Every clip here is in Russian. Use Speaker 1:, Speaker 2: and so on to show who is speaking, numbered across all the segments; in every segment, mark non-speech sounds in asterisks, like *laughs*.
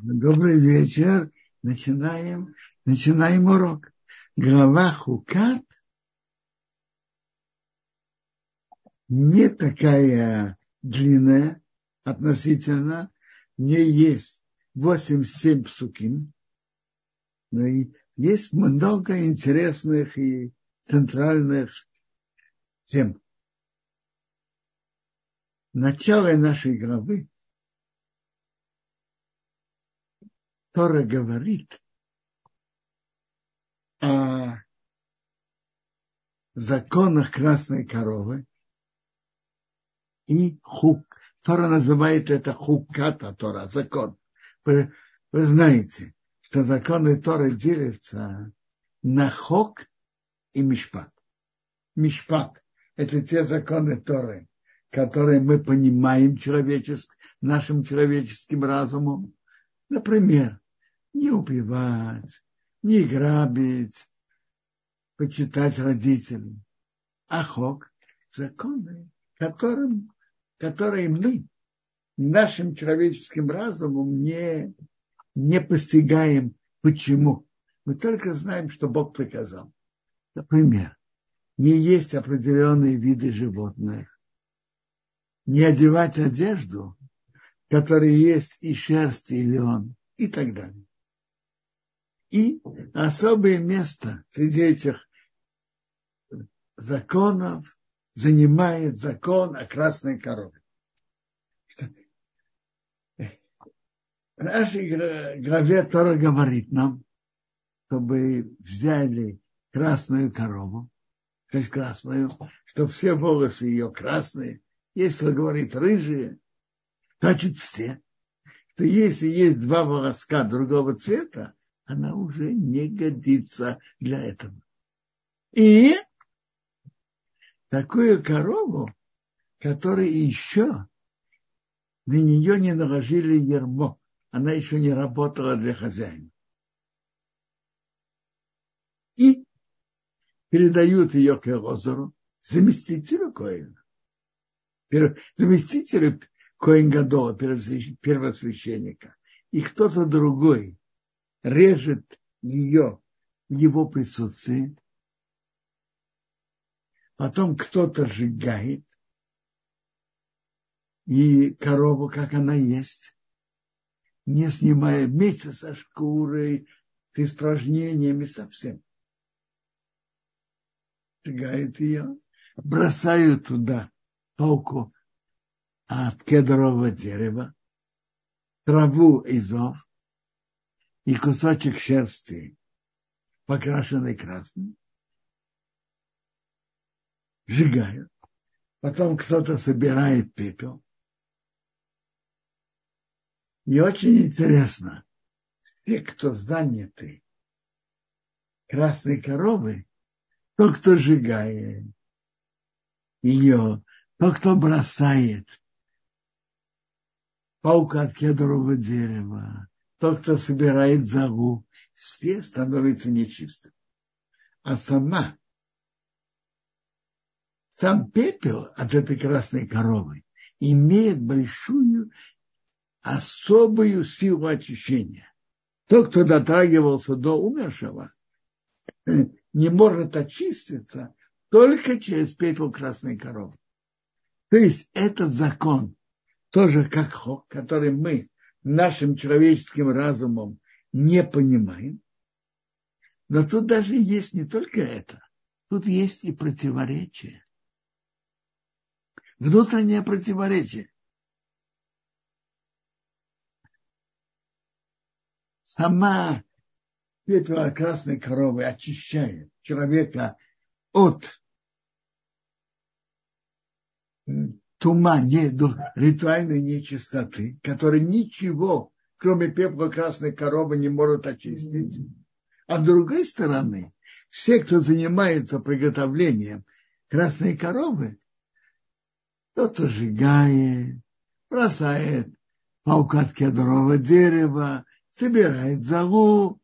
Speaker 1: Добрый вечер. Начинаем, начинаем урок. Глава Хукат не такая длинная относительно. В ней есть 8-7 псуким. Но и есть много интересных и центральных тем. Начало нашей главы Тора говорит о законах красной коровы и хук. Тора называет это хуката Тора, закон. Вы, вы знаете, что законы Торы делятся на хок и мишпат. Мишпат – это те законы Торы, которые мы понимаем человеческ, нашим человеческим разумом. Например, не убивать, не грабить, почитать родителей. А хок – законы, которым, которые мы нашим человеческим разумом не, не постигаем. Почему? Мы только знаем, что Бог приказал. Например, не есть определенные виды животных, не одевать одежду, которая есть и шерсть, и лен, и так далее. И особое место среди этих законов занимает закон о красной корове. В нашей главе Тора говорит нам, чтобы взяли красную корову, то есть красную, что все волосы ее красные. Если говорит рыжие, значит все. То если есть два волоска другого цвета, она уже не годится для этого. И такую корову, которая еще на нее не наложили ермо, она еще не работала для хозяина. И передают ее к Элозору, заместителю Коина. Заместителю Коин Гадола, первосвященника. И кто-то другой режет ее в его присутствии, потом кто-то сжигает, и корову, как она есть, не снимая вместе со шкурой, с испражнениями совсем. Сжигают ее, бросают туда палку от кедрового дерева, траву изов, и кусочек шерсти, покрашенный красным, сжигают. Потом кто-то собирает пепел. И очень интересно, те, кто заняты красной коровой, тот, кто сжигает ее, тот, кто бросает паука от кедрового дерева, тот, кто собирает загу, все становятся нечистыми. А сама, сам пепел от этой красной коровы имеет большую особую силу очищения. Тот, кто дотрагивался до умершего, не может очиститься только через пепел красной коровы. То есть этот закон, тоже как который мы нашим человеческим разумом не понимаем. Но тут даже есть не только это, тут есть и противоречие. Внутреннее противоречие. Сама пепел красной коровы очищает человека от тума, не, ритуальной нечистоты, который ничего, кроме пепла красной коровы, не может очистить. А с другой стороны, все, кто занимается приготовлением красной коровы, кто-то сжигает, бросает палку от кедрового дерева, собирает залу.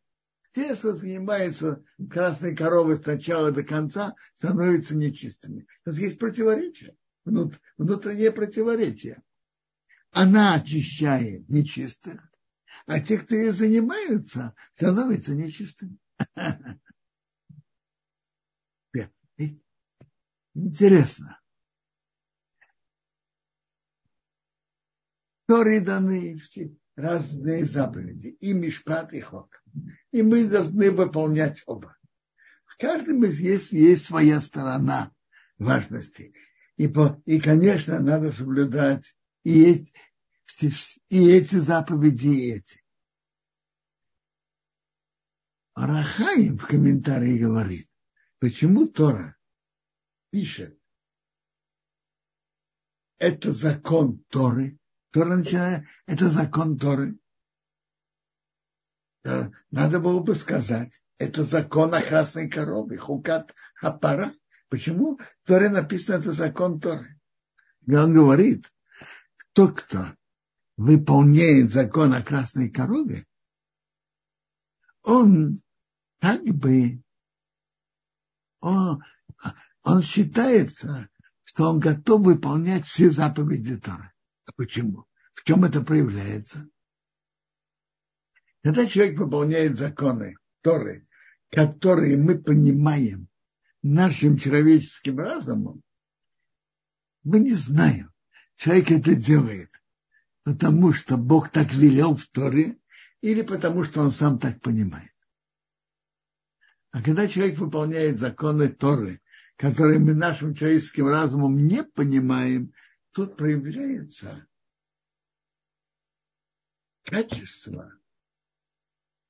Speaker 1: Те, что занимаются красной коровой с начала до конца, становятся нечистыми. Это есть противоречие внутреннее противоречие. Она очищает нечистых, а те, кто ей занимаются, становятся нечистыми. *laughs* Интересно. Торы даны все разные заповеди, и Мишпат, и Хок. И мы должны выполнять оба. В каждом из есть, есть своя сторона важности. И, по, и, конечно, надо соблюдать и эти, и эти заповеди, и эти. Арахаим в комментарии говорит, почему Тора пишет, это закон Торы, Тора начинает, это закон Торы. Надо было бы сказать, это закон о красной корове, хукат хапара. Почему в Торе написано, это закон Торы? И он говорит, кто кто выполняет закон о красной корове, он как бы он, он считается, что он готов выполнять все заповеди Торы. А почему? В чем это проявляется? Когда человек выполняет законы Торы, которые мы понимаем нашим человеческим разумом, мы не знаем, человек это делает, потому что Бог так велел в Торе, или потому что он сам так понимает. А когда человек выполняет законы Торы, которые мы нашим человеческим разумом не понимаем, тут проявляется качество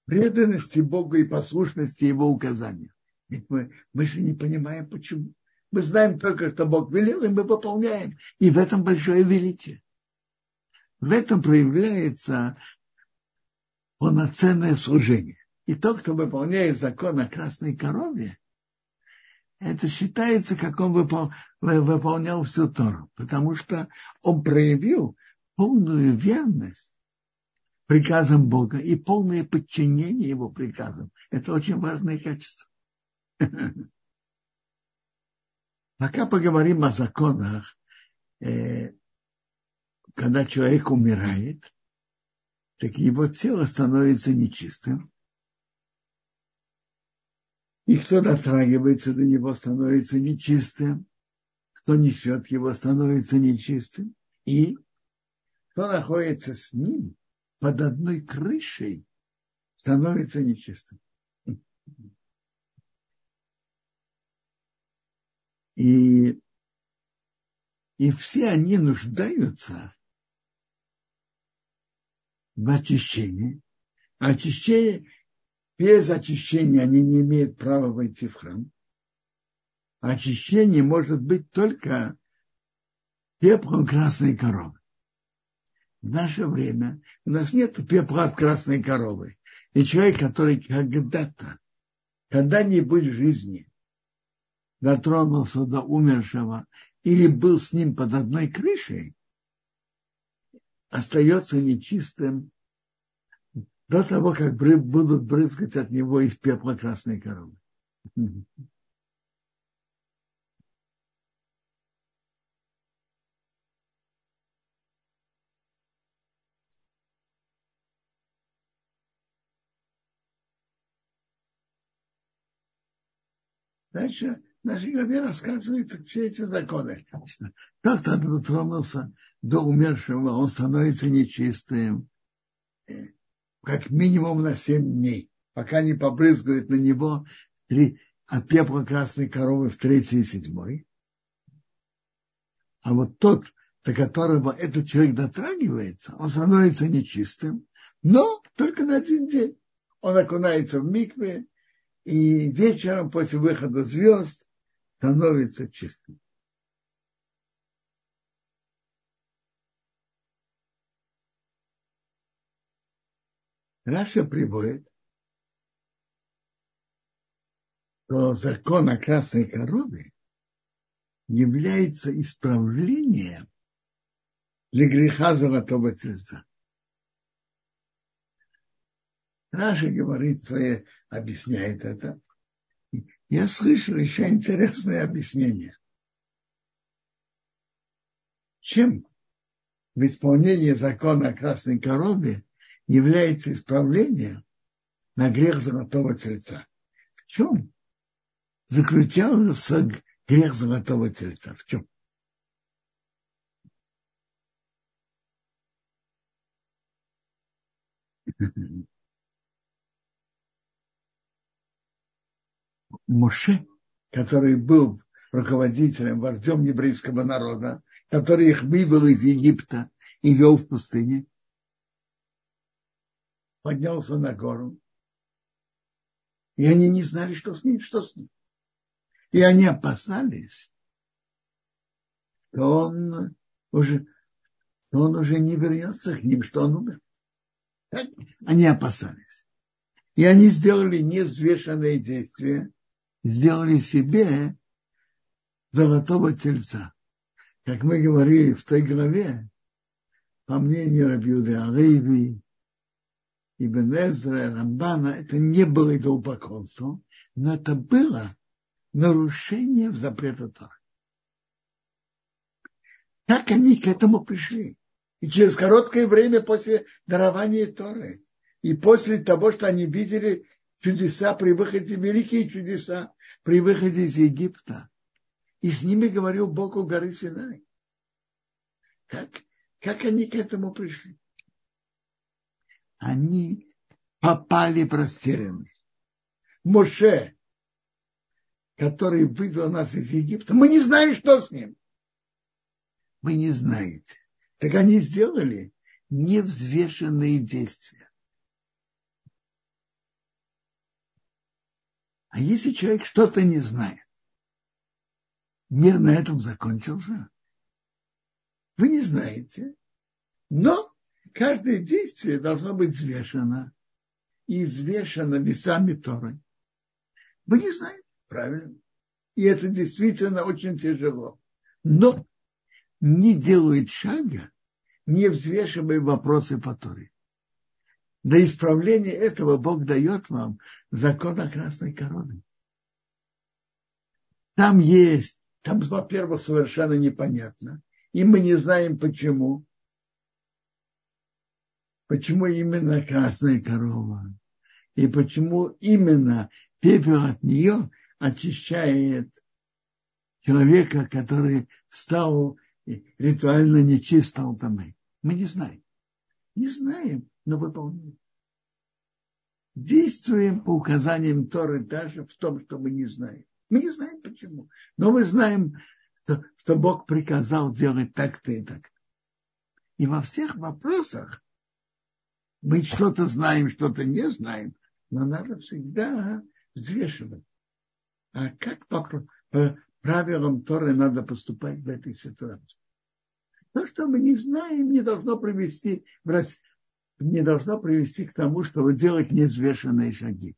Speaker 1: преданности Богу и послушности Его указаниям. Ведь мы, мы же не понимаем, почему. Мы знаем только, что Бог велел, и мы выполняем. И в этом большое величие. В этом проявляется полноценное служение. И тот, кто выполняет закон о красной корове, это считается, как он выполнял всю Тору, потому что он проявил полную верность приказам Бога и полное подчинение его приказам. Это очень важное качество. *laughs* Пока поговорим о законах, э, когда человек умирает, так его тело становится нечистым. И кто дотрагивается до него, становится нечистым. Кто несет его, становится нечистым. И кто находится с ним под одной крышей, становится нечистым. И, и все они нуждаются в очищении. Очищение, без очищения они не имеют права войти в храм. Очищение может быть только пеплом красной коровы. В наше время у нас нет пепла от красной коровы. И человек, который когда-то, когда-нибудь в жизни дотронулся до умершего или был с ним под одной крышей, остается нечистым до того, как будут брызгать от него из пепла красной коровы. Дальше наши главе рассказывают все эти законы. Как то дотронулся до умершего, он становится нечистым, как минимум на семь дней, пока не побрызгают на него три, от пепла красной коровы в третий и седьмой. А вот тот, до которого этот человек дотрагивается, он становится нечистым, но только на один день. Он окунается в микве, и вечером после выхода звезд становится чистым. Раша приводит, что закон о красной корове является исправлением для греха золотого тельца. Раша говорит свое, объясняет это. Я слышал еще интересное объяснение. Чем в исполнении закона о красной корове является исправлением на грех золотого тельца. В чем заключался грех золотого тельца? В чем? *laughs* Моше, который был руководителем, вождем еврейского народа, который их вывел из Египта и вел в пустыне, поднялся на гору, и они не знали, что с ним, что с ним. И они опасались, что он уже, что он уже не вернется к ним, что он умер. Они опасались. И они сделали невзвешенные действия, сделали себе золотого тельца. Как мы говорили в той главе, по мнению Рабиуды Алейви, Ибн Эзра, Рамбана, это не было идолопоклонством, но это было нарушение запрета Тора. Как они к этому пришли? И через короткое время после дарования Торы, и после того, что они видели чудеса при выходе, великие чудеса при выходе из Египта, и с ними говорил Бог у горы Синай. Как, как они к этому пришли? Они попали в растерянность. Моше, который вывел нас из Египта, мы не знаем, что с ним. Вы не знаете. Так они сделали невзвешенные действия. А если человек что-то не знает, мир на этом закончился? Вы не знаете. Но каждое действие должно быть взвешено. И взвешено весами Торы. Вы не знаете, правильно? И это действительно очень тяжело. Но не делает шага, не взвешивая вопросы по Торе. Для исправления этого Бог дает вам закон о красной короне. Там есть, там, во-первых, совершенно непонятно, и мы не знаем почему. Почему именно красная корова? И почему именно пепел от нее очищает человека, который стал ритуально нечист алтамы. Мы не знаем. Не знаем, но выполняем. Действуем по указаниям Торы даже в том, что мы не знаем. Мы не знаем почему. Но мы знаем, что, что Бог приказал делать так-то и так. И во всех вопросах мы что-то знаем, что-то не знаем, но надо всегда взвешивать. А как по, по правилам Торы надо поступать в этой ситуации? То, что мы не знаем, не должно привести, не должно привести к тому, чтобы делать неизвешенные шаги.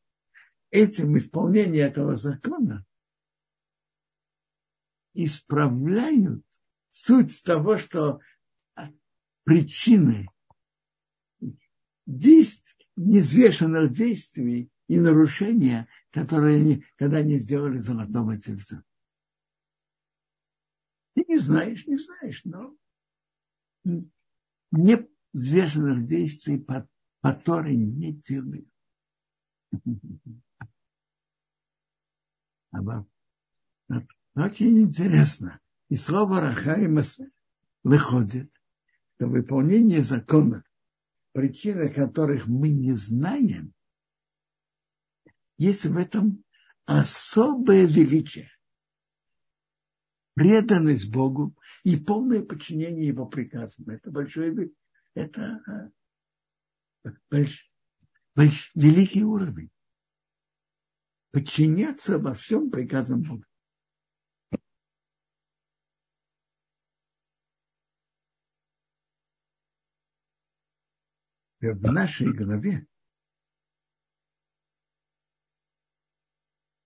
Speaker 1: Этим исполнение этого закона исправляют суть того, что причины действий, неизвешенных действий и нарушения, которые они, когда они сделали золотого тельца. Ты не знаешь, не знаешь, но невзвешенных действий по, по Торе не делают. Очень интересно. И слово Рахаима выходит, что выполнение законов, причины которых мы не знаем, есть в этом особое величие преданность Богу и полное подчинение Его приказам. Это большой, это а, больш, больш, великий уровень. Подчиняться во всем приказам Бога. в нашей голове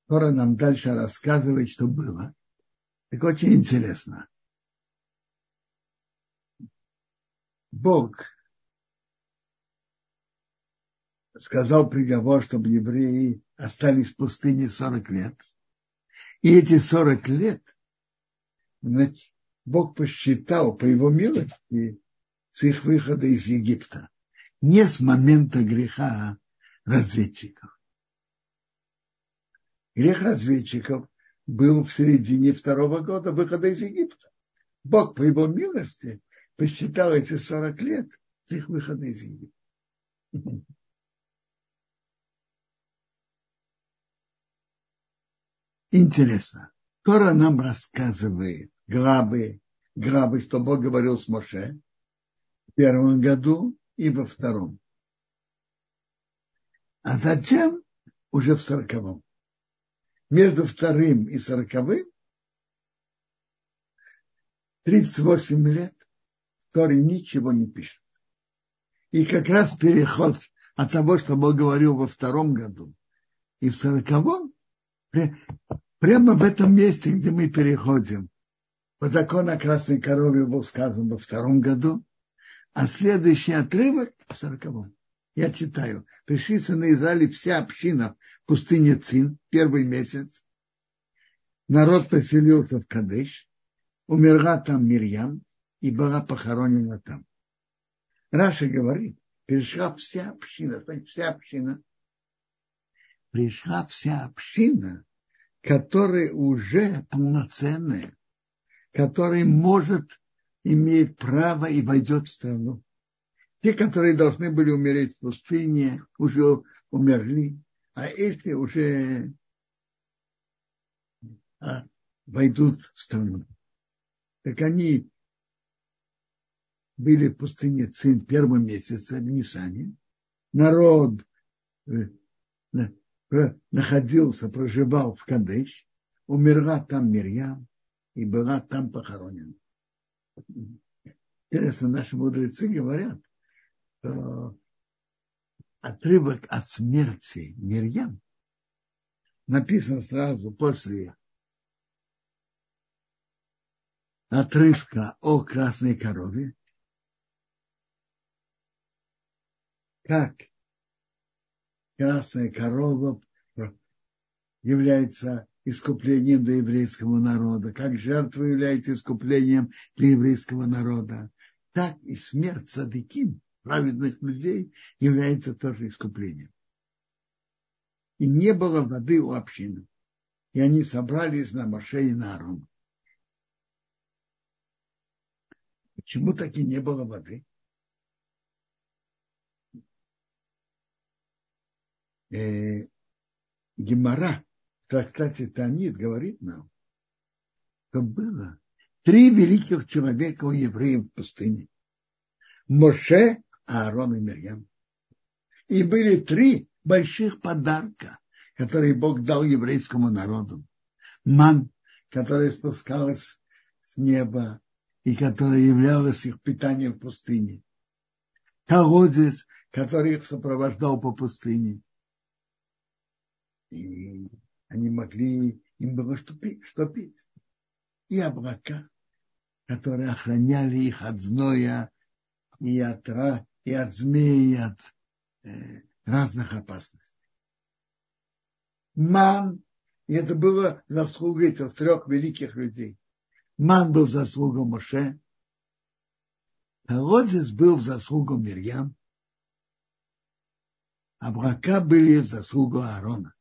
Speaker 1: Тора нам дальше рассказывает, что было. Так очень интересно. Бог сказал приговор, чтобы евреи остались в пустыне 40 лет. И эти 40 лет Бог посчитал по его милости с их выхода из Египта. не с момента греха разведчиков. Грех разведчиков был в середине второго года выхода из Египта. Бог по его милости посчитал эти 40 лет с их выхода из Египта. Интересно. Тора нам рассказывает главы, главы, что Бог говорил с Моше в первом году и во втором. А затем уже в сороковом. Между вторым и сороковым 38 лет Торе ничего не пишет. И как раз переход от того, что Бог говорил во втором году и в сороковом, прямо в этом месте, где мы переходим, по закону о красной корове был сказан во втором году, а следующий отрывок в сороковом. Я читаю. Пришли на Израиле вся община в пустыне Цин, первый месяц. Народ поселился в Кадыш, умерла там Мирьям и была похоронена там. Раша говорит, пришла вся община, есть вся община. Пришла вся община, которая уже полноценная, которая может, имеет право и войдет в страну. Те, которые должны были умереть в пустыне, уже умерли, а эти уже а, войдут в страну. Так они были в пустыне Цин первым месяце в Нисане. Народ э, находился, проживал в Кадеш, умерла там Мирьям и была там похоронена. Интересно, наши мудрецы говорят, что отрывок от смерти Мирьям написан сразу после отрывка о красной корове, как красная корова является искуплением для еврейского народа, как жертва является искуплением для еврейского народа, так и смерть садыким, праведных людей, является тоже искуплением. И не было воды у общины. И они собрались на Моше и на Аарон. Почему таки не было воды? Э, Гемора трактате Танит говорит нам, что было три великих человека у евреев в пустыне. Моше, Аарон и Мирьям. И были три больших подарка, которые Бог дал еврейскому народу. Ман, который спускалась с неба, и которая являлась их питанием в пустыне. Колодец, который их сопровождал по пустыне. И они могли, им было что пить. Что пить. И облака, которые охраняли их от зноя и от, и от змеи, и от э, разных опасностей. Ман, и это было заслугой этих трех великих людей. Ман был в заслугу Моше, колодец был в заслугу Мирьям, а брака были в заслугу Аарона.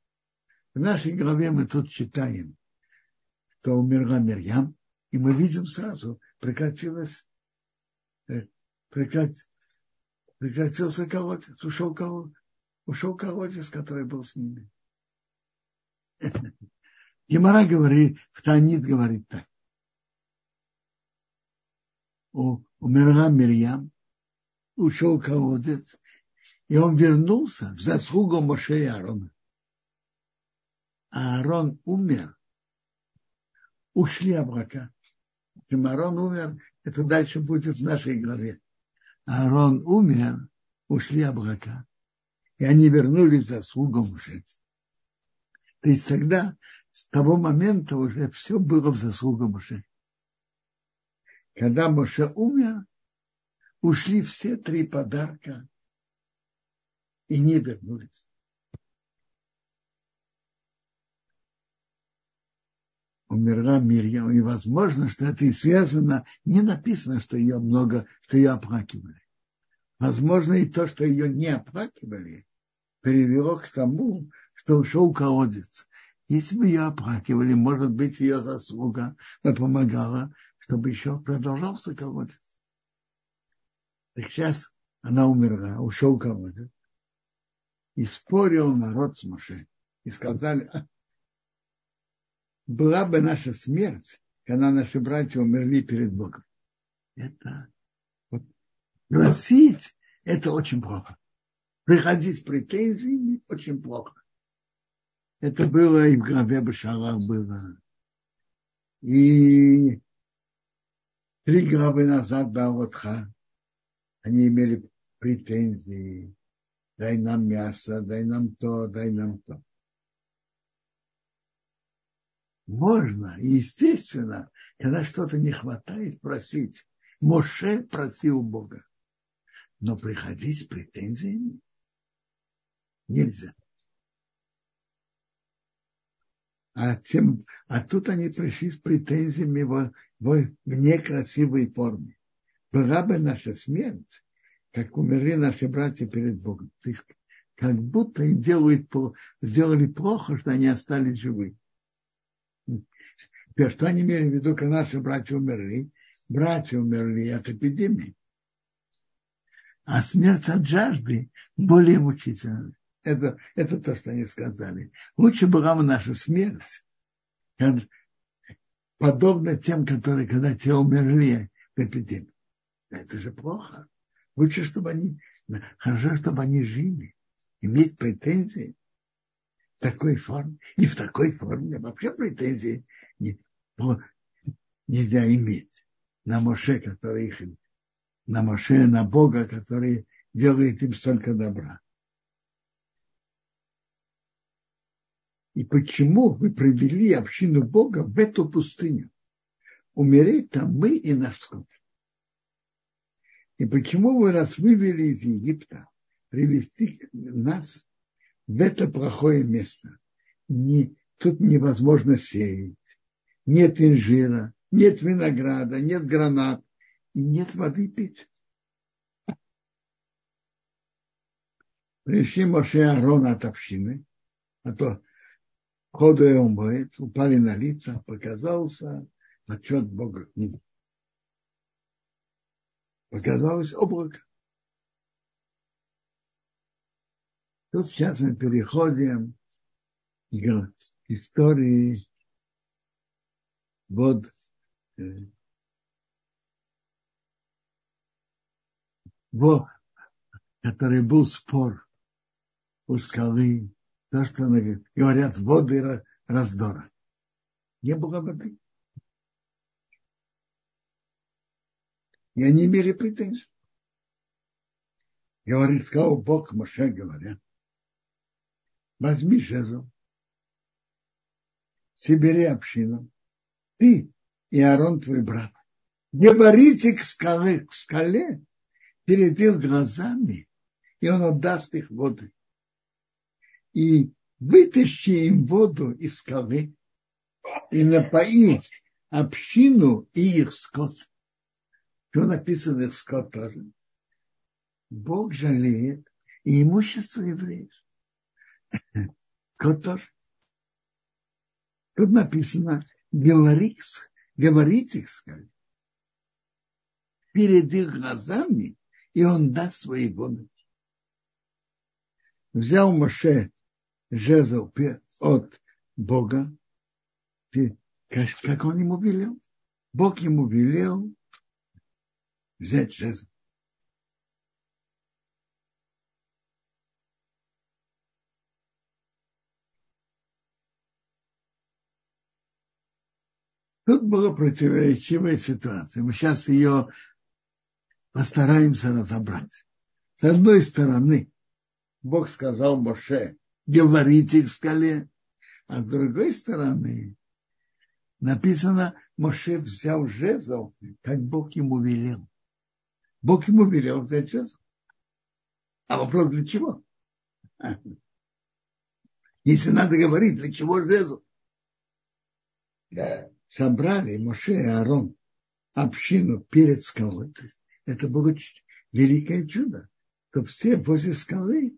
Speaker 1: В нашей голове мы тут читаем, что умерла Мирьям, и мы видим сразу, прекратилось, э, прекрат, прекратился колодец, ушел колодец, ушел колодец, который был с ними. *laughs* Гемора говорит, в Танит говорит так умерла Мирьям, ушел колодец, и он вернулся в заслугу Моше и Аарона. Аарон умер, ушли облака. Чем Аарон умер, это дальше будет в нашей главе. Аарон умер, ушли облака. И они вернулись в заслугу Моше. То есть тогда, с того момента уже все было в заслугу Моше когда Моше умер, ушли все три подарка и не вернулись. Умерла Мирьям, и возможно, что это и связано, не написано, что ее много, что ее оплакивали. Возможно, и то, что ее не оплакивали, привело к тому, что ушел колодец. Если бы ее оплакивали, может быть, ее заслуга помогала, чтобы еще продолжался колодец. Так сейчас она умерла, ушел колодец. И спорил народ с Моше. И сказали, «А, была бы наша смерть, когда наши братья умерли перед Богом. Это вот, просить, это очень плохо. Приходить с претензиями очень плохо. Это было и в главе Башалах было. И три главы назад Бавотха они имели претензии. Дай нам мясо, дай нам то, дай нам то. Можно, естественно, когда что-то не хватает, просить. Моше просил Бога. Но приходить с претензиями нельзя. А, тем, а тут они пришли с претензиями в, в, в некрасивой форме. Была бы наша смерть, как умерли наши братья перед Богом. Как будто им делают, сделали плохо, что они остались живы. Теперь, что они имели в виду, когда наши братья умерли? Братья умерли от эпидемии. А смерть от жажды более мучительная. Это, это то, что они сказали. Лучше была бы наша смерть, подобно тем, которые, когда те умерли в эпидемии. Это же плохо. Лучше, чтобы они, хорошо, чтобы они жили. Иметь претензии в такой форме. И в такой форме вообще претензии не, нельзя иметь на Моше, который их, на Моше, на Бога, который делает им столько добра. И почему вы привели общину Бога в эту пустыню? Умереть там мы и наш скот. И почему вы нас вывели из Египта, привести нас в это плохое место? Не, тут невозможно сеять, нет инжира, нет винограда, нет гранат и нет воды пить. Пришли Моше Аарон от общины, а то ходу и умоет, упали на лица, показался отчет Бога. Показалось облако. Тут сейчас мы переходим к истории вот во, который был спор у скалы то, что говорят, воды раздора. Не было воды. И они имели претензии. Говорит, сказал Бог Моше, говоря, возьми жезл, собери общину, ты и Аарон твой брат, говорите к скале, к скале перед их глазами, и он отдаст их воды и вытащи им воду из скалы и напоить общину и их скот. Что написано их скот тоже? Бог жалеет и имущество евреев. Скот тоже. Тут написано говорить, говорить их скале перед их глазами, и он даст свои воды. Взял Моше жезл от Бога, как он ему велел. Бог ему велел взять жезл. Тут была противоречивая ситуация. Мы сейчас ее постараемся разобрать. С одной стороны, Бог сказал Моше, говорите к скале. А с другой стороны, написано, Моше взял жезл, как Бог ему велел. Бог ему велел взять жезл. А вопрос для чего? *laughs* Если надо говорить, для чего жезл? Да. Собрали Моше и Аарон общину перед скалой. Это было великое чудо, то все возле скалы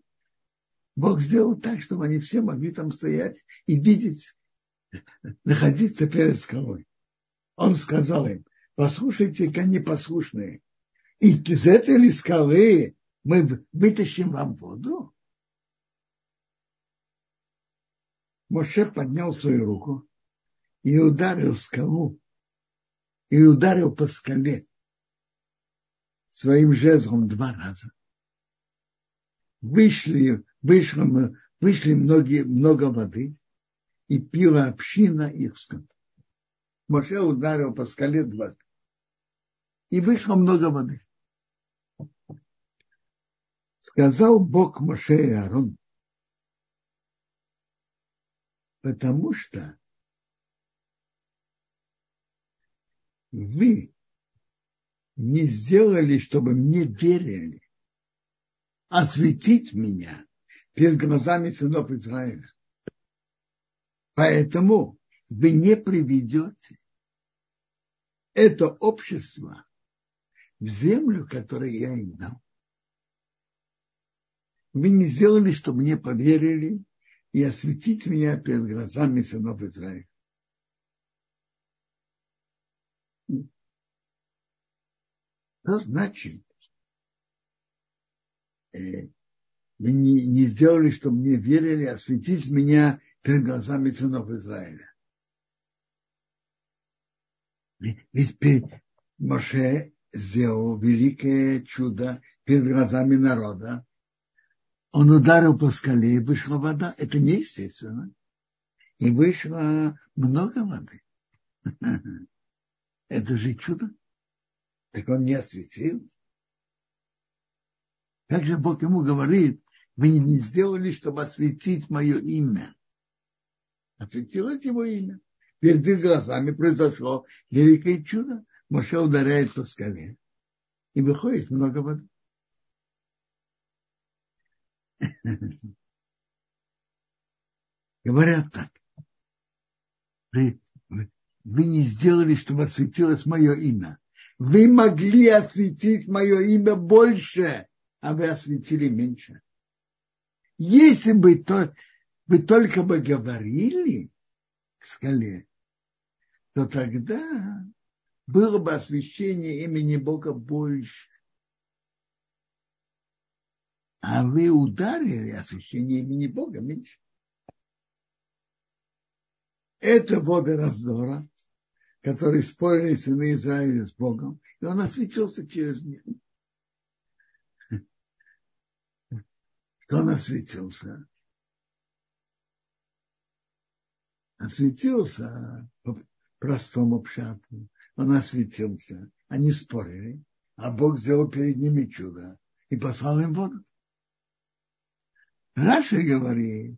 Speaker 1: Бог сделал так, чтобы они все могли там стоять и видеть, находиться перед скалой. Он сказал им, послушайте-ка непослушные, и из этой ли скалы мы вытащим вам воду? Моше поднял свою руку и ударил скалу, и ударил по скале своим жезлом два раза. Вышли, вышло, вышли многие, много воды, и пила община их скот. Моше ударил по скале два. И вышло много воды. Сказал Бог Моше и Аарон, потому что вы не сделали, чтобы мне верили, осветить меня перед глазами сынов Израиля. Поэтому вы не приведете это общество в землю, которую я им дал. Вы не сделали, чтобы мне поверили и осветить меня перед глазами сынов Израиля. Что значит? Э, не, не сделали, чтобы мне верили, осветить меня перед глазами сынов Израиля. Ведь Моше сделал великое чудо перед глазами народа. Он ударил по скале, и вышла вода. Это неестественно. И вышло много воды. *laughs* Это же чудо. Так он не осветил. Как же Бог ему говорит, вы не сделали, чтобы осветить мое имя. Осветилось его имя. Перед их глазами произошло великое чудо. Моше ударяет по скале. И выходит много воды. Говорят так. Вы, вы не сделали, чтобы осветилось мое имя. Вы могли осветить мое имя больше, а вы осветили меньше. Если бы то, вы только бы говорили к скале, то тогда было бы освящение имени Бога больше. А вы ударили освящение имени Бога меньше. Это воды раздора, которые спорили сыны Израиля с Богом, и он осветился через них. Что он осветился? Осветился по простому пшату. Он осветился. Они спорили, а Бог сделал перед ними чудо и послал им воду. Раша говорит,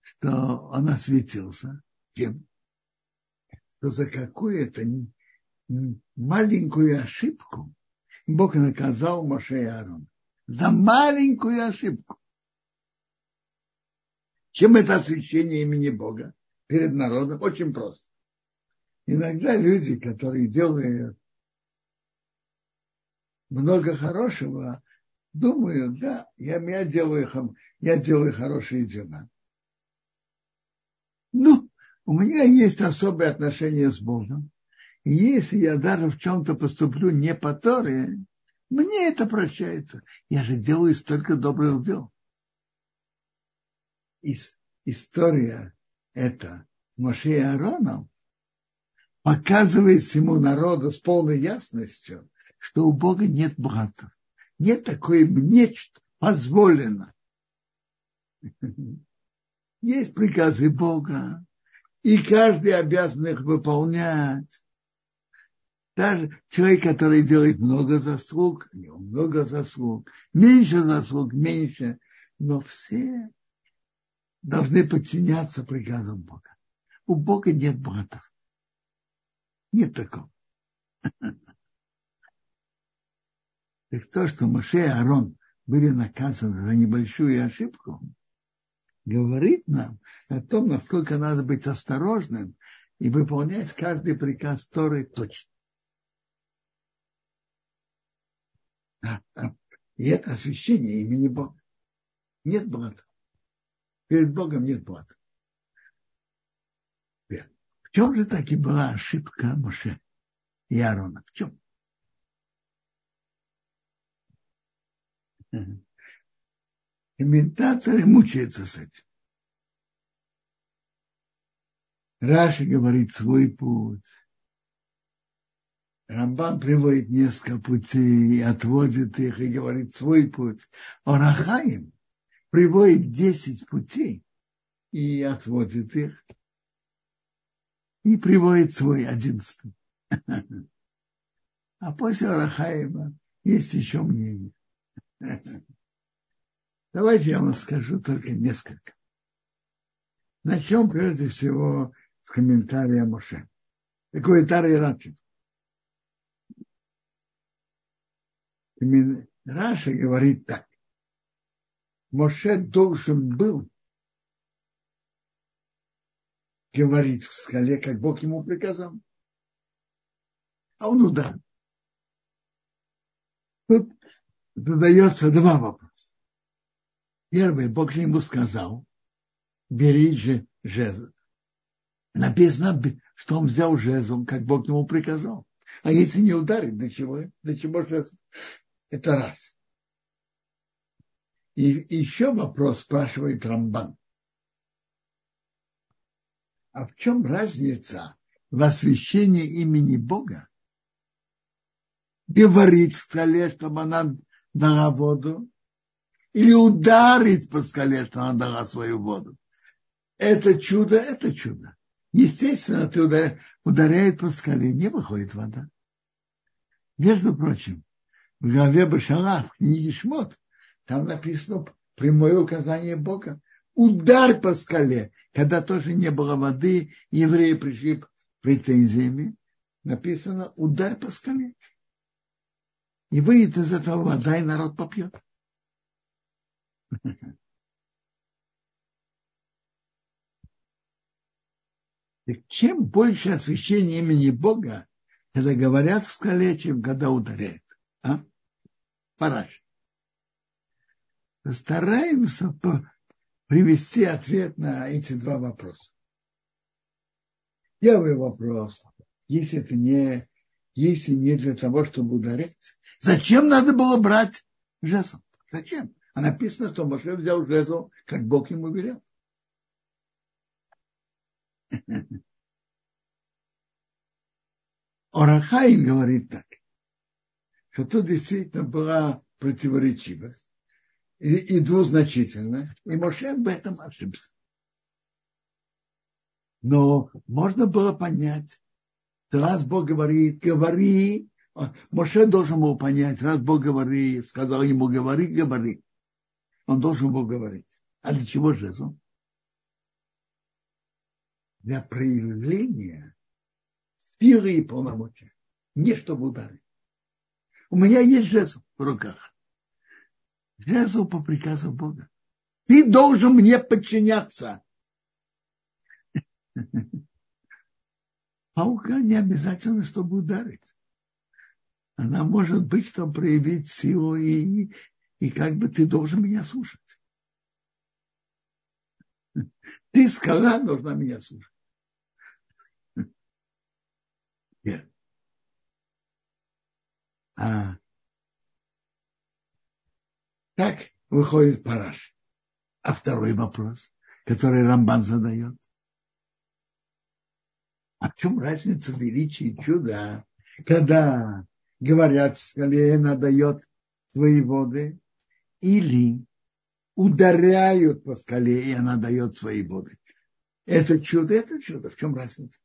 Speaker 1: что он осветился. Кем? Что за какую-то маленькую ошибку Бог наказал Моше и Аарон. За маленькую ошибку. Чем это освящение имени Бога перед народом? Очень просто. Иногда люди, которые делают много хорошего, думают, да, я, я, делаю, я делаю хорошие дела. У меня есть особые отношения с Богом. И если я даже в чем-то поступлю не по Торе, мне это прощается. Я же делаю столько добрых дел. История эта Моше и Аароном показывает всему народу с полной ясностью, что у Бога нет братов. Нет такой нечто позволено. *laughs* Есть приказы Бога, и каждый обязан их выполнять. Даже человек, который делает много заслуг, у него много заслуг, меньше заслуг, меньше, но все должны подчиняться приказам Бога. У Бога нет братов. Нет такого. Так то, что Моше и Арон были наказаны за небольшую ошибку, говорит нам о том, насколько надо быть осторожным и выполнять каждый приказ Торы точно. И это освящение имени Бога. Нет блата. Перед Богом нет блата. В чем же таки была ошибка Моше и Аарона? В чем? Комментаторы мучаются с этим. Раши говорит свой путь. Рамбан приводит несколько путей, отводит их и говорит свой путь. Орахаим приводит десять путей и отводит их. И приводит свой одиннадцатый. *laughs* А после Орахаима есть еще мнение. *laughs* Давайте я вам скажу только несколько. Начнем прежде всего с комментария Моше. Такой Тарий Рачи. Раша говорит так. Моше должен был говорить в скале, как Бог ему приказал. А он ударил. Тут задается два вопроса. Первый, Бог же ему сказал, бери же жезл. Написано, что он взял жезл, как Бог ему приказал. А если не ударить, для чего? Для чего жезл? Это раз. И еще вопрос спрашивает Рамбан. А в чем разница в освящении имени Бога? Говорить скале, чтобы она дала воду, или ударить по скале, что она дала свою воду. Это чудо, это чудо. Естественно, ты ударяет, по скале, не выходит вода. Между прочим, в главе Башала, в книге Шмот, там написано прямое указание Бога. Удар по скале, когда тоже не было воды, евреи пришли претензиями, написано удар по скале. И выйдет из этого вода, и народ попьет. Чем больше освящения имени Бога, когда говорят скале, чем когда ударяют. А? Параш. Стараемся привести ответ на эти два вопроса. Первый вопрос. Если это не, если не для того, чтобы ударить, зачем надо было брать жезл? Зачем? А написано, что Моше взял жезл, как Бог ему велел. *laughs* Орахаим говорит так, что тут действительно была противоречивость и, и двузначительно, и Моше об этом ошибся. Но можно было понять, что раз Бог говорит, говори, Моше должен был понять, раз Бог говорит, сказал ему, говори, говори он должен был говорить. А для чего жезл? Для проявления силы и полномочия. Не чтобы ударить. У меня есть жезл в руках. Жезл по приказу Бога. Ты должен мне подчиняться. *laughs* Паука не обязательно, чтобы ударить. Она может быть, чтобы проявить силу и, и как бы ты должен меня слушать. Ты, скала, должна меня слушать. Нет. А так выходит параш. А второй вопрос, который Рамбан задает. А в чем разница величия и чуда, когда говорят, скале она дает свои воды, или ударяют по скале, и она дает свои воды. Это чудо, это чудо. В чем разница?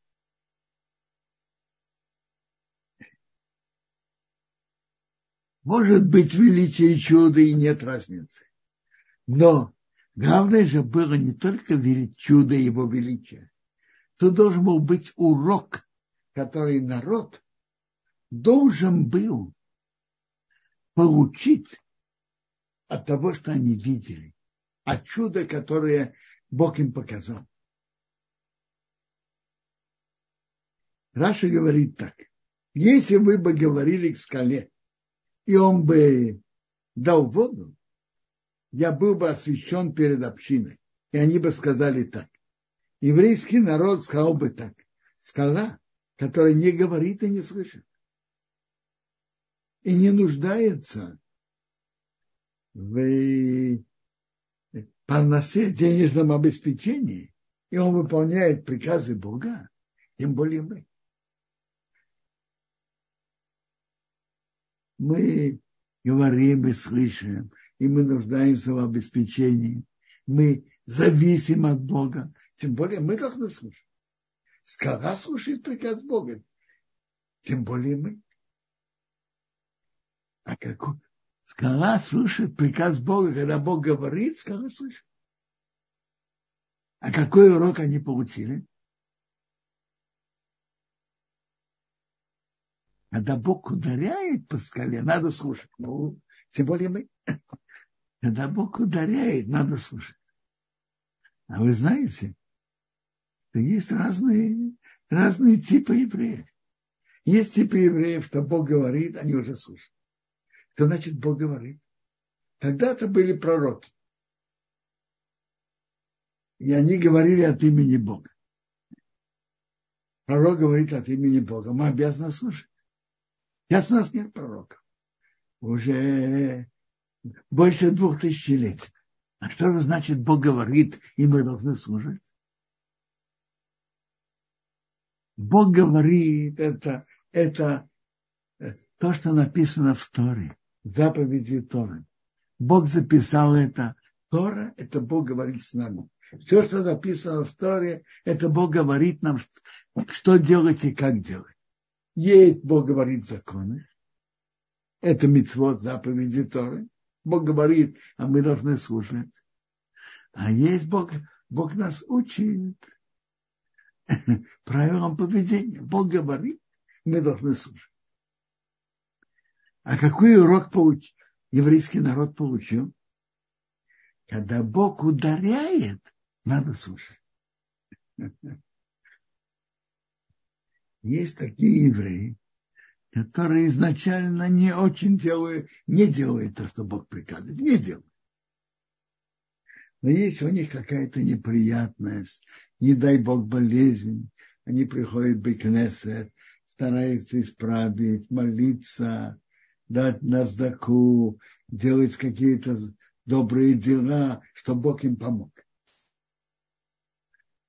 Speaker 1: Может быть величие и чудо, и нет разницы. Но главное же было не только чудо его величия. Тут должен был быть урок, который народ должен был получить от того, что они видели, от чуда, которое Бог им показал. Раша говорит так. Если вы бы говорили к скале и он бы дал воду, я был бы освящен перед общиной. И они бы сказали так. Еврейский народ сказал бы так. Скала, которая не говорит и не слышит. И не нуждается в парносе денежном обеспечении, и он выполняет приказы Бога, тем более мы. Мы говорим и слышим, и мы нуждаемся в обеспечении. Мы зависим от Бога. Тем более мы должны слушать. Скала слушает приказ Бога. Тем более мы. А какой? Скала слушает приказ Бога, когда Бог говорит, скала слышит. А какой урок они получили? Когда Бог ударяет по скале, надо слушать. Ну, тем более мы. Когда Бог ударяет, надо слушать. А вы знаете, что есть разные, разные типы евреев. Есть типы евреев, что Бог говорит, они уже слушают. Что значит Бог говорит? Когда-то были пророки. И они говорили от имени Бога. Пророк говорит от имени Бога. Мы обязаны слушать. Сейчас у нас нет пророков. Уже больше двух тысячелетий. А что же значит Бог говорит, и мы должны служить? Бог говорит, это, это то, что написано в Торе, заповеди Торы. Бог записал это. Тора – это Бог говорит с нами. Все, что написано в Торе, это Бог говорит нам, что делать и как делать. Есть Бог говорит законы. Это митцвот, заповеди Торы. Бог говорит, а мы должны слушать. А есть Бог, Бог нас учит *laughs* правилам поведения. Бог говорит, мы должны слушать. А какой урок получ... еврейский народ получил? Когда Бог ударяет, надо слушать. *laughs* Есть такие евреи, которые изначально не очень делают, не делают то, что Бог приказывает, не делают. Но есть у них какая-то неприятность, не дай Бог болезнь, они приходят в Бекнесет, стараются исправить, молиться, дать наздаку, делать какие-то добрые дела, чтобы Бог им помог.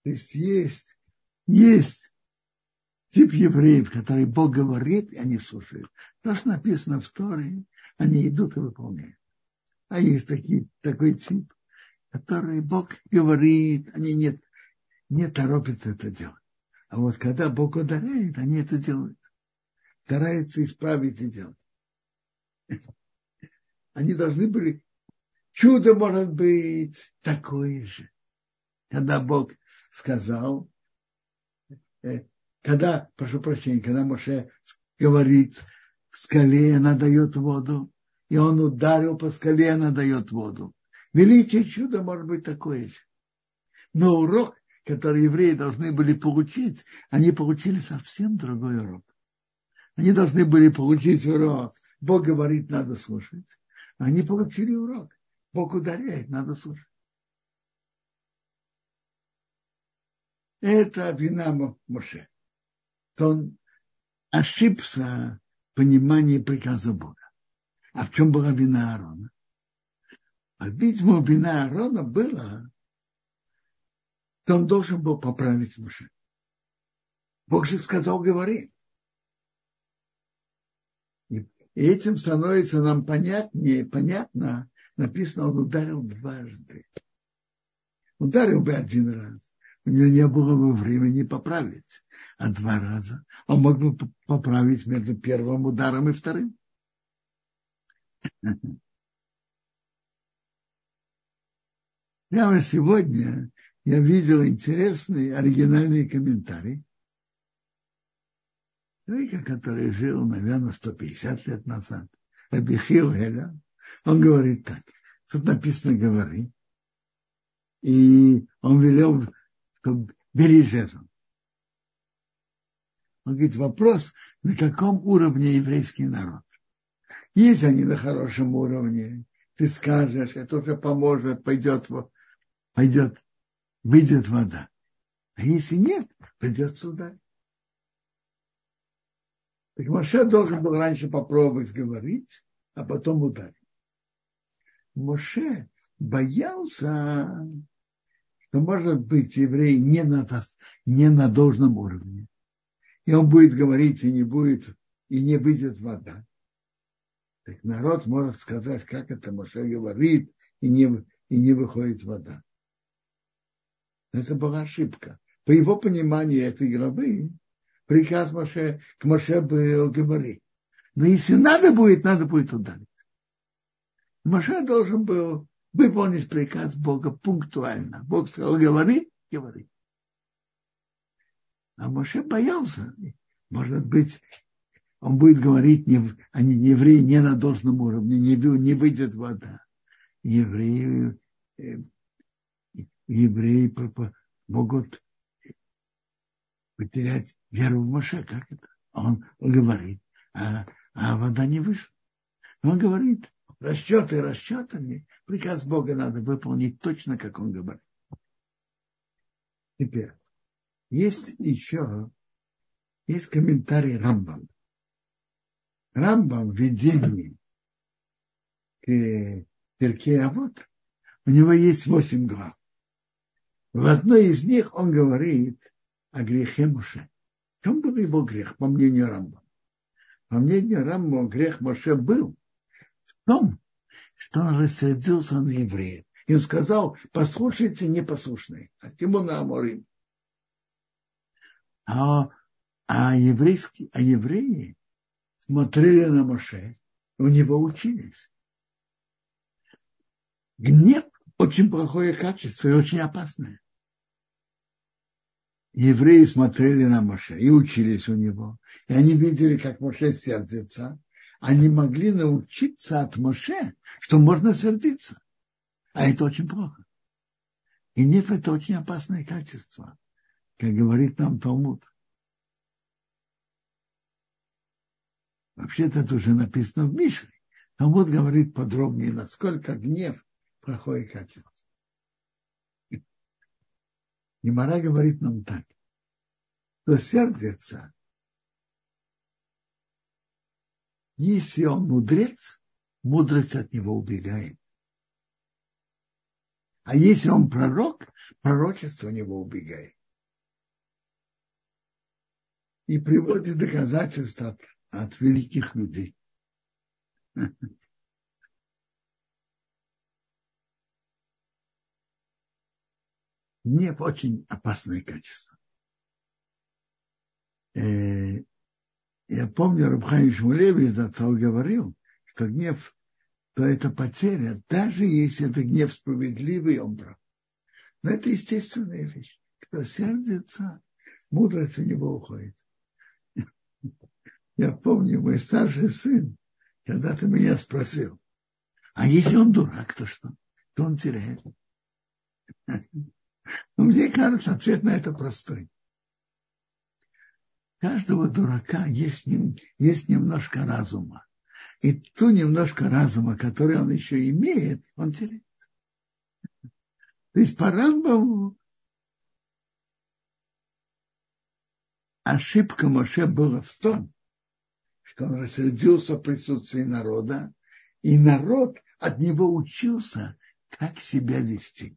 Speaker 1: То есть есть, есть тип евреев, который Бог говорит, и они слушают. То, что написано в Торе, они идут и выполняют. А есть такие, такой тип, который Бог говорит, они не, не торопятся это делать. А вот когда Бог ударяет, они это делают. Стараются исправить и делать. Они должны были... Чудо может быть такое же. Когда Бог сказал, э, когда, прошу прощения, когда Моше говорит, в скале она дает воду, и он ударил по скале, она дает воду. Величие чудо может быть такое же. Но урок, который евреи должны были получить, они получили совсем другой урок. Они должны были получить урок. Бог говорит, надо слушать. Они получили урок. Бог ударяет, надо слушать. Это вина Моше он ошибся в понимании приказа Бога. А в чем была вина Аарона? А, видимо, вина Аарона была, что он должен был поправить Моше. Бог же сказал, говори. И этим становится нам понятнее, понятно, написано, он ударил дважды. Ударил бы один раз, у него не было бы времени поправить. А два раза он мог бы поправить между первым ударом и вторым. *laughs* Прямо сегодня я видел интересный оригинальный комментарий человека, который жил, наверное, 150 лет назад, Рабихил Хеля, он говорит так, тут написано «говори», и он велел что бери жезл. Он говорит, вопрос, на каком уровне еврейский народ. Если они на хорошем уровне, ты скажешь, это уже поможет, пойдет, пойдет, выйдет вода. А если нет, придется ударить. Так Моше должен был раньше попробовать говорить, а потом ударить. Моше боялся, что может быть еврей не на, не на должном уровне. И он будет говорить, и не будет, и не выйдет вода. Так народ может сказать, как это Моше говорит, и не, и не выходит вода. Это была ошибка. По его пониманию этой главы, приказ Моше, к Моше был говорить. Но если надо будет, надо будет ударить. Моше должен был выполнить приказ Бога пунктуально. Бог сказал, говори, говори. А Моше боялся. Может быть, он будет говорить, не, они не евреи не на должном уровне, не, не выйдет вода. Евреи, э, евреи могут потерять веру в Моше. Как это? Он говорит, а, а вода не вышла. Он говорит, расчеты расчетами, приказ Бога надо выполнить точно, как он говорит. Теперь, есть еще, есть комментарий Рамбам. Рамбам в видении к Перке вот у него есть восемь глав. В одной из них он говорит о грехе Моше. В чем был его грех, по мнению Рамбама? По мнению Рамбама, грех Моше был в том, что он рассердился на евреев. И он сказал, послушайте непослушные, а кему на Аморим. А, а, еврейские, а евреи смотрели на Моше, у него учились. Гнев очень плохое качество и очень опасное. Евреи смотрели на Моше и учились у него. И они видели, как Моше сердится. Они могли научиться от Моше, что можно сердиться. А это очень плохо. И гнев – это очень опасное качество, как говорит нам Талмуд. Вообще-то это уже написано в Мишле. Талмуд говорит подробнее, насколько гнев плохое качество. Немара говорит нам так, что сердится, если он мудрец, мудрость от него убегает. А если он пророк, пророчество от него убегает. И приводит доказательства от великих людей. *laughs* Гнев очень опасное качество. Э, я помню, Рабхайм Шмулеви из отцов говорил, что гнев, то это потеря, даже если это гнев справедливый, он прав. Но это естественная вещь. Кто сердится, мудрость у него уходит. Я помню, мой старший сын когда-то меня спросил, а если он дурак, то что? То он теряет. Но мне кажется, ответ на это простой. Каждого дурака есть, есть немножко разума. И ту немножко разума, который он еще имеет, он теряет. То есть по Рамбаму ошибка Моше была в том, что он рассердился в присутствии народа, и народ от него учился, как себя вести.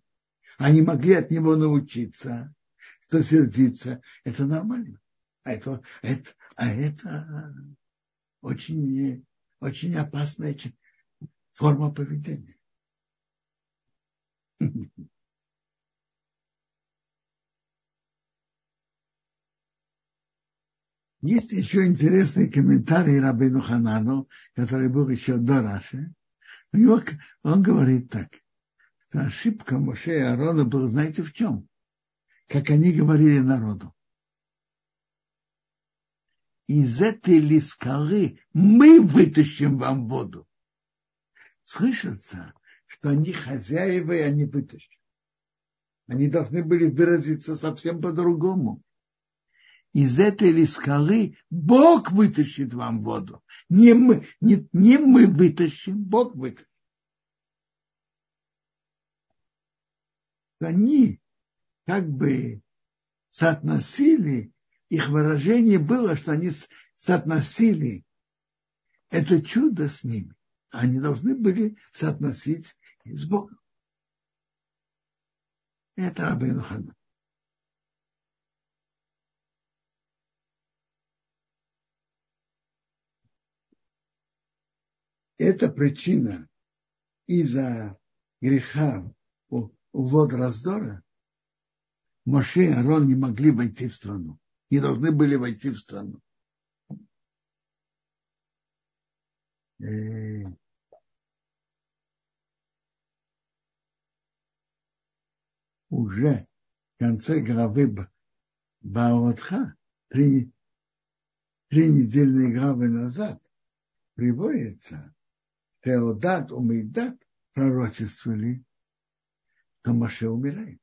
Speaker 1: Они могли от него научиться, что сердиться. Это нормально. А это, это, а это очень, очень опасная форма поведения. Есть еще интересный комментарий Рабину Ханану, который был еще до Раши. У него, он говорит так ошибка Моше и Аарона была, знаете, в чем? Как они говорили народу. Из этой ли скалы мы вытащим вам воду. Слышится, что они хозяева, и они вытащат. Они должны были выразиться совсем по-другому. из этой ли скалы Бог вытащит вам воду. Не мы, не, не мы вытащим, Бог вытащит. Они как бы соотносили, их выражение было, что они соотносили это чудо с ними. Они должны были соотносить с Богом. Это Рабейну Хана. Это причина из-за греха у, у вод раздора. Моше и Арон не могли войти в страну. Не должны были войти в страну. Э, уже в конце главы Баотха, три, три недельные главы назад, приводится, Теодат Умейдат пророчествовали, что Маше умирает.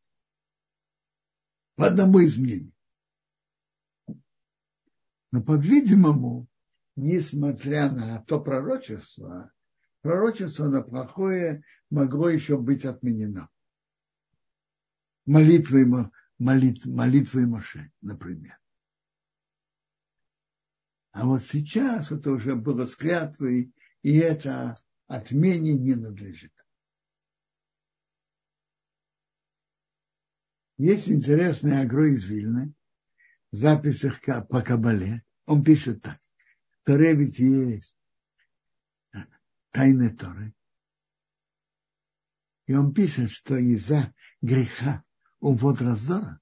Speaker 1: По одному из мнений. Но, по-видимому, несмотря на то пророчество, пророчество на плохое могло еще быть отменено молитвой, молит, молитвой Моше, например. А вот сейчас это уже было с и это отмене не надлежит. Есть интересный агро из Вильны в записях по Кабале. Он пишет так. Торе ведь есть тайны Торы. И он пишет, что из-за греха у вод раздора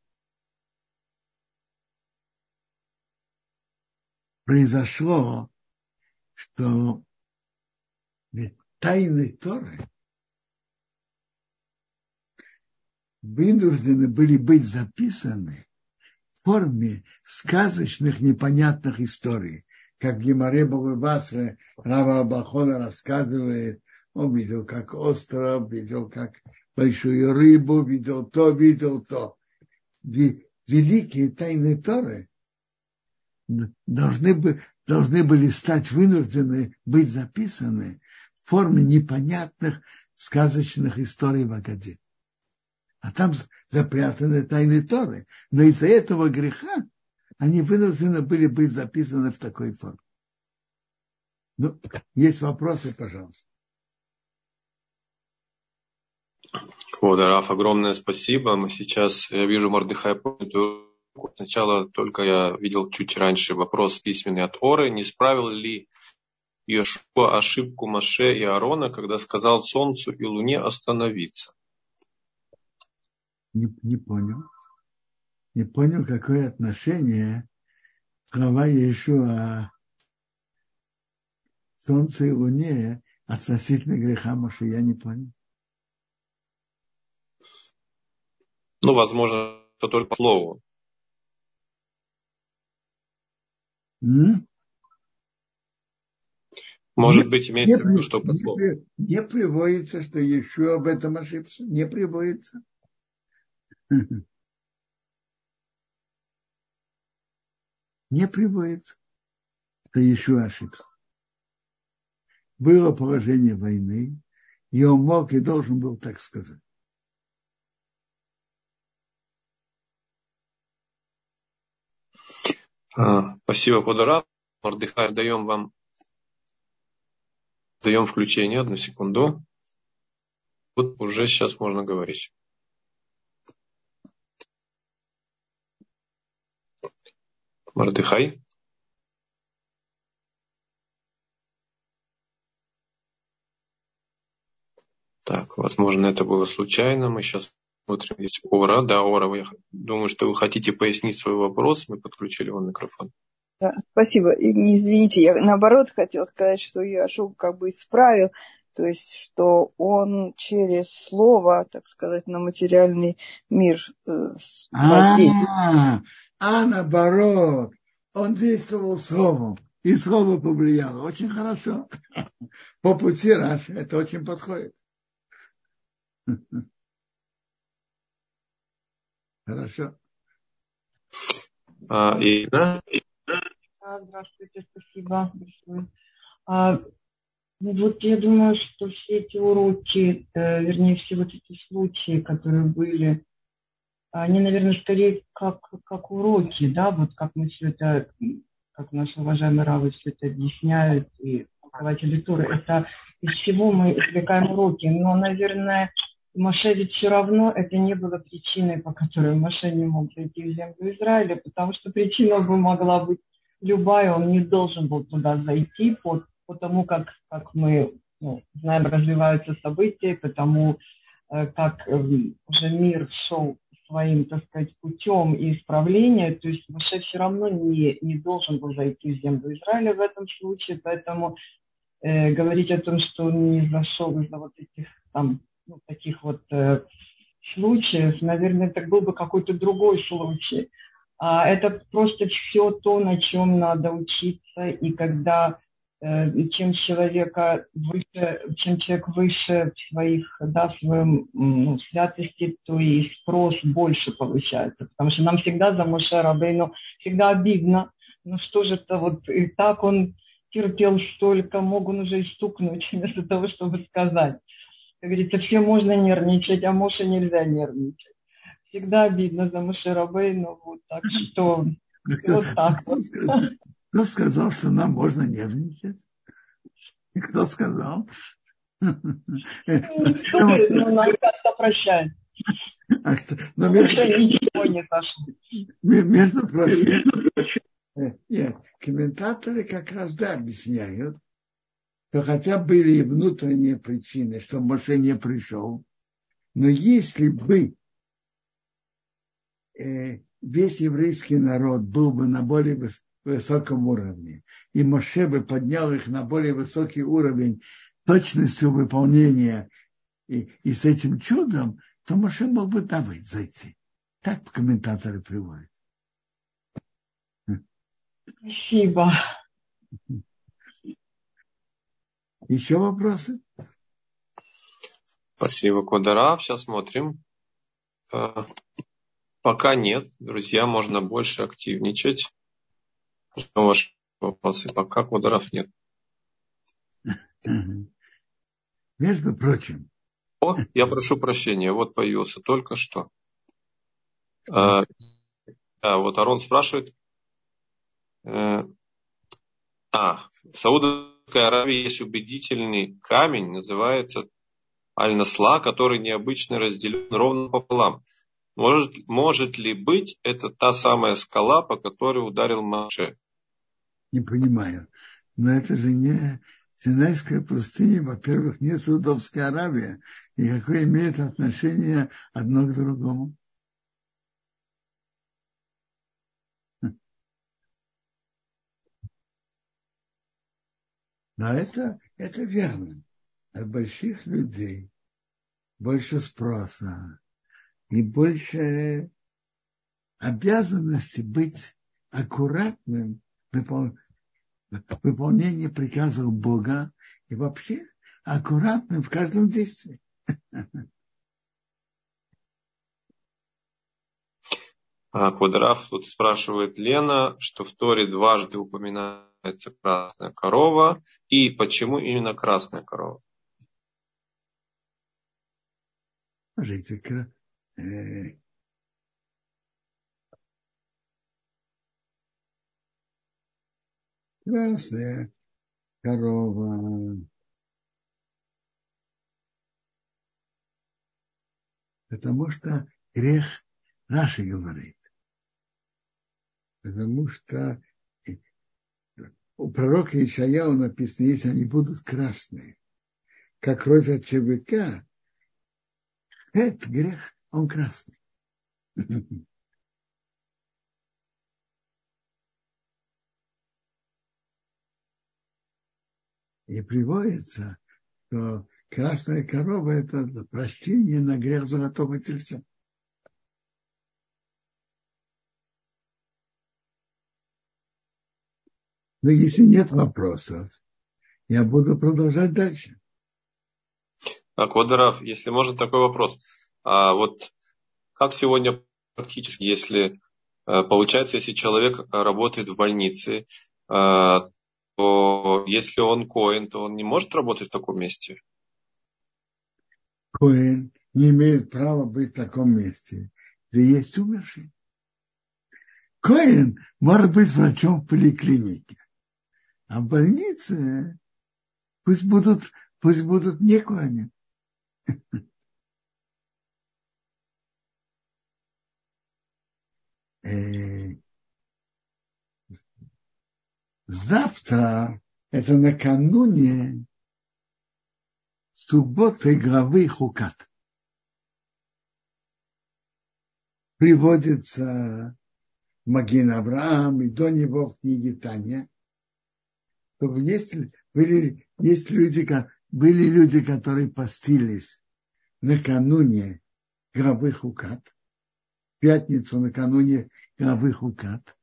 Speaker 1: произошло, что тайны Торы вынуждены были быть записаны в форме сказочных непонятных историй. Как Гимаре Басре Рава Абахона рассказывает, он видел как остров, видел как большую рыбу, видел то, видел то. Великие тайны Торы должны, бы, должны были стать вынуждены быть записаны в форме непонятных сказочных историй в Агаде. А там запрятаны тайны Торы. Но из-за этого греха они вынуждены были быть записаны в такой форме. Ну, есть вопросы, пожалуйста.
Speaker 2: Вот, Раф, огромное спасибо. Мы сейчас, я вижу, Мордыхай Сначала только я видел чуть раньше вопрос письменный от Оры. Не справил ли Иошуа ошибку Маше и Аарона, когда сказал солнцу и луне остановиться?
Speaker 1: Не, не понял. Не понял, какое отношение слова Иешуа солнце и луне относительно греха Маше. Я не понял.
Speaker 2: Ну, возможно, это только по слову.
Speaker 1: М?
Speaker 2: Может не, быть, имеется в виду, что по
Speaker 1: слову. Не, не приводится, что еще об этом ошибся. Не приводится. Не приводится, что еще ошибся. Было положение войны, и он мог и должен был так сказать.
Speaker 2: А, спасибо, Кодора. Мордыхай, даем вам даем включение, одну секунду. Вот уже сейчас можно говорить. Мордыхай. Так, возможно, это было случайно. Мы сейчас смотрим, есть Ора. Да, Ора, я думаю, что вы хотите пояснить свой вопрос. Мы подключили вам микрофон.
Speaker 3: Да, спасибо. И не извините, я наоборот хотела сказать, что я Яшук как бы исправил, то есть, что он через слово, так сказать, на материальный мир э,
Speaker 1: а, наоборот, он действовал словом, и слово повлияло. Очень хорошо. *laughs* По пути Раши это очень подходит. *laughs* Хорошо.
Speaker 2: А, и, да?
Speaker 4: Здравствуйте, спасибо большое. А, ну вот я думаю, что все эти уроки, э, вернее, все вот эти случаи, которые были, они, наверное, скорее как, как уроки, да, вот как мы все это, как наши уважаемые равы все это объясняют, и руководители Торы, это из всего мы извлекаем уроки. Но, наверное, Маше ведь все равно это не было причиной, по которой Маше не мог зайти в землю Израиля, потому что причина бы могла быть любая, он не должен был туда зайти по, по тому, как, как мы ну, знаем, развиваются события, потому э, как э, уже мир шел своим, так сказать, путем и исправления, то есть Маше все равно не, не должен был зайти в землю Израиля в этом случае, поэтому э, говорить о том, что он не зашел из-за вот этих там ну, таких вот э, случаев, наверное, это был бы какой-то другой случай. А это просто все то, на чем надо учиться, и когда чем человека выше, чем человек выше своих, да, своем ну, святости, то и спрос больше повышается. Потому что нам всегда за Моше Рабейну всегда обидно. Ну что же это вот и так он терпел столько, мог он уже и стукнуть *laughs* вместо того, чтобы сказать. Как говорится, все можно нервничать, а Моше нельзя нервничать. Всегда обидно за Моше Рабейну, вот так что
Speaker 1: вот так вот. *laughs* Кто сказал, что нам можно нервничать? И кто сказал?
Speaker 4: Ну, ну прощать. А но между,
Speaker 1: прочим, э, нет, комментаторы как раз да объясняют, то хотя были и внутренние причины, что Моше не пришел. Но если бы э, весь еврейский народ был бы на более высоком уровне, и Моше бы поднял их на более высокий уровень точностью выполнения и, и с этим чудом, то Моше мог бы давать зайти. Так комментаторы приводят.
Speaker 4: Спасибо.
Speaker 1: Еще вопросы?
Speaker 2: Спасибо, Кодара. Сейчас смотрим. Э, пока нет. Друзья, можно больше активничать. Что ваши вопросы? Пока Кодаров нет.
Speaker 1: Между прочим.
Speaker 2: О, я прошу прощения. Вот появился только что. А, а вот Арон спрашивает. Э, а, Сауда Саудовской Аравии есть убедительный камень, называется Аль-Насла, который необычно разделен ровно пополам. Может, может ли быть это та самая скала, по которой ударил Маше?
Speaker 1: Не понимаю. Но это же не Синайская пустыня, во-первых, не Саудовская Аравия. И какое имеет отношение одно к другому? Но это, это верно. От больших людей больше спроса и больше обязанности быть аккуратным в выполнении приказов Бога и вообще аккуратным в каждом действии.
Speaker 2: А Квадраф тут спрашивает Лена, что в Торе дважды упоминается красная корова и почему именно красная корова?
Speaker 1: Смотрите, э, красная корова. Потому что грех наши говорит. Потому что у пророка Ишаяу написано, если они будут красные, как кровь от ЧВК, это грех, он красный. *laughs* И приводится, что красная корова – это прощение на грех золотого тельца. Но если нет вопросов, я буду продолжать дальше.
Speaker 2: А, Квадоров, если можно такой вопрос. А вот как сегодня практически, если Получается, если человек работает в больнице, если он коин, то он не может работать в таком месте?
Speaker 1: Коин не имеет права быть в таком месте, где есть умерший. Коин может быть врачом в поликлинике, а в больнице пусть будут, пусть будут не коины. Э, завтра, это накануне субботы главы Хукат. Приводится Магин Авраам и до него в книге Таня, есть, были, есть люди, были люди, которые постились накануне главы Хукат, пятницу накануне главы Хукат,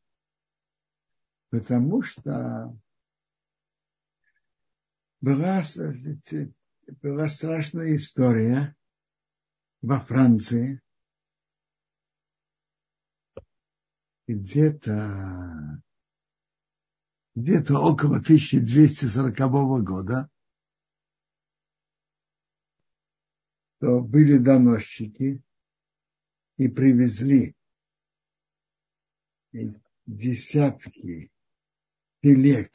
Speaker 1: потому что была, была страшная история во Франции, где-то где-то около 1240 года, то были доносчики и привезли десятки телег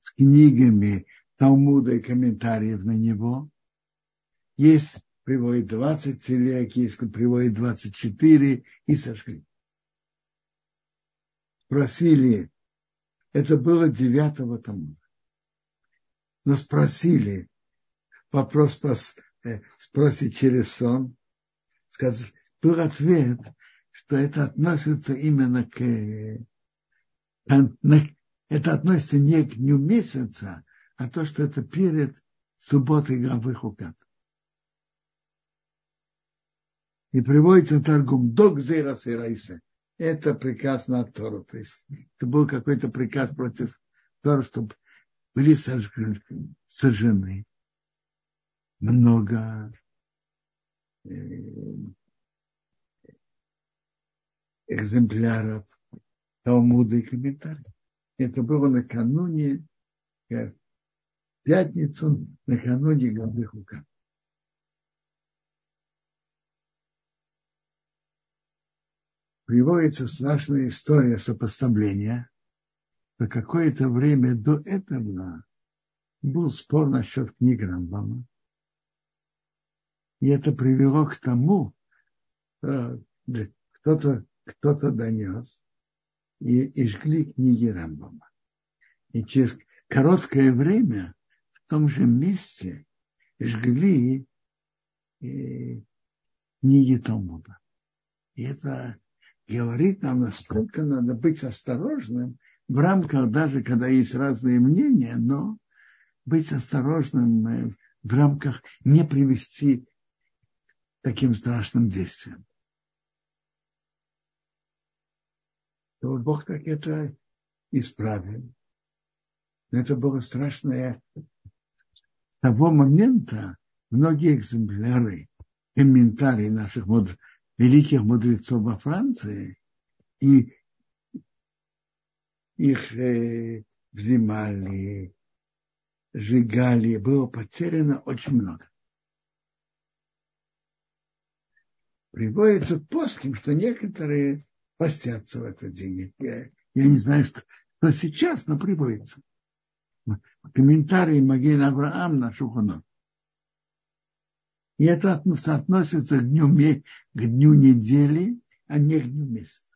Speaker 1: с книгами Талмуда и комментариев на него. Есть приводит 20 телег, есть приводит 24 и сошли. Спросили, это было 9 тому. Но спросили, вопрос э, спросить через сон, сказать, был ответ, что это относится именно к это относится не к дню месяца, а то, что это перед субботой главы Хукат. И приводится торгум док зейра сейрайсе. Это приказ на Тору. То есть это был какой-то приказ против Тора, чтобы были сожжены много э, экземпляров Талмуда и комментариев. Это было накануне, в пятницу, накануне главы Хука. Приводится страшная история сопоставления. За какое-то время до этого был спор насчет книг Рамбама. И это привело к тому, что кто-то кто донес, и, и жгли книги Рамбама. И через короткое время в том же месте жгли и, книги Талмуда. И это говорит нам, насколько надо быть осторожным в рамках, даже когда есть разные мнения, но быть осторожным э, в рамках не привести к таким страшным действиям. То Бог так это исправил. Это было страшное. С того момента многие экземпляры, комментарии наших мудр... великих мудрецов во Франции, и их э, взимали, сжигали, было потеряно очень много. Приводится плоским, что некоторые постятся в этот день. Я, я не знаю, что, что сейчас, но приводится. Комментарий Магин Авраам на Шуханот. И это относится к дню, к дню недели, а не к дню месяца.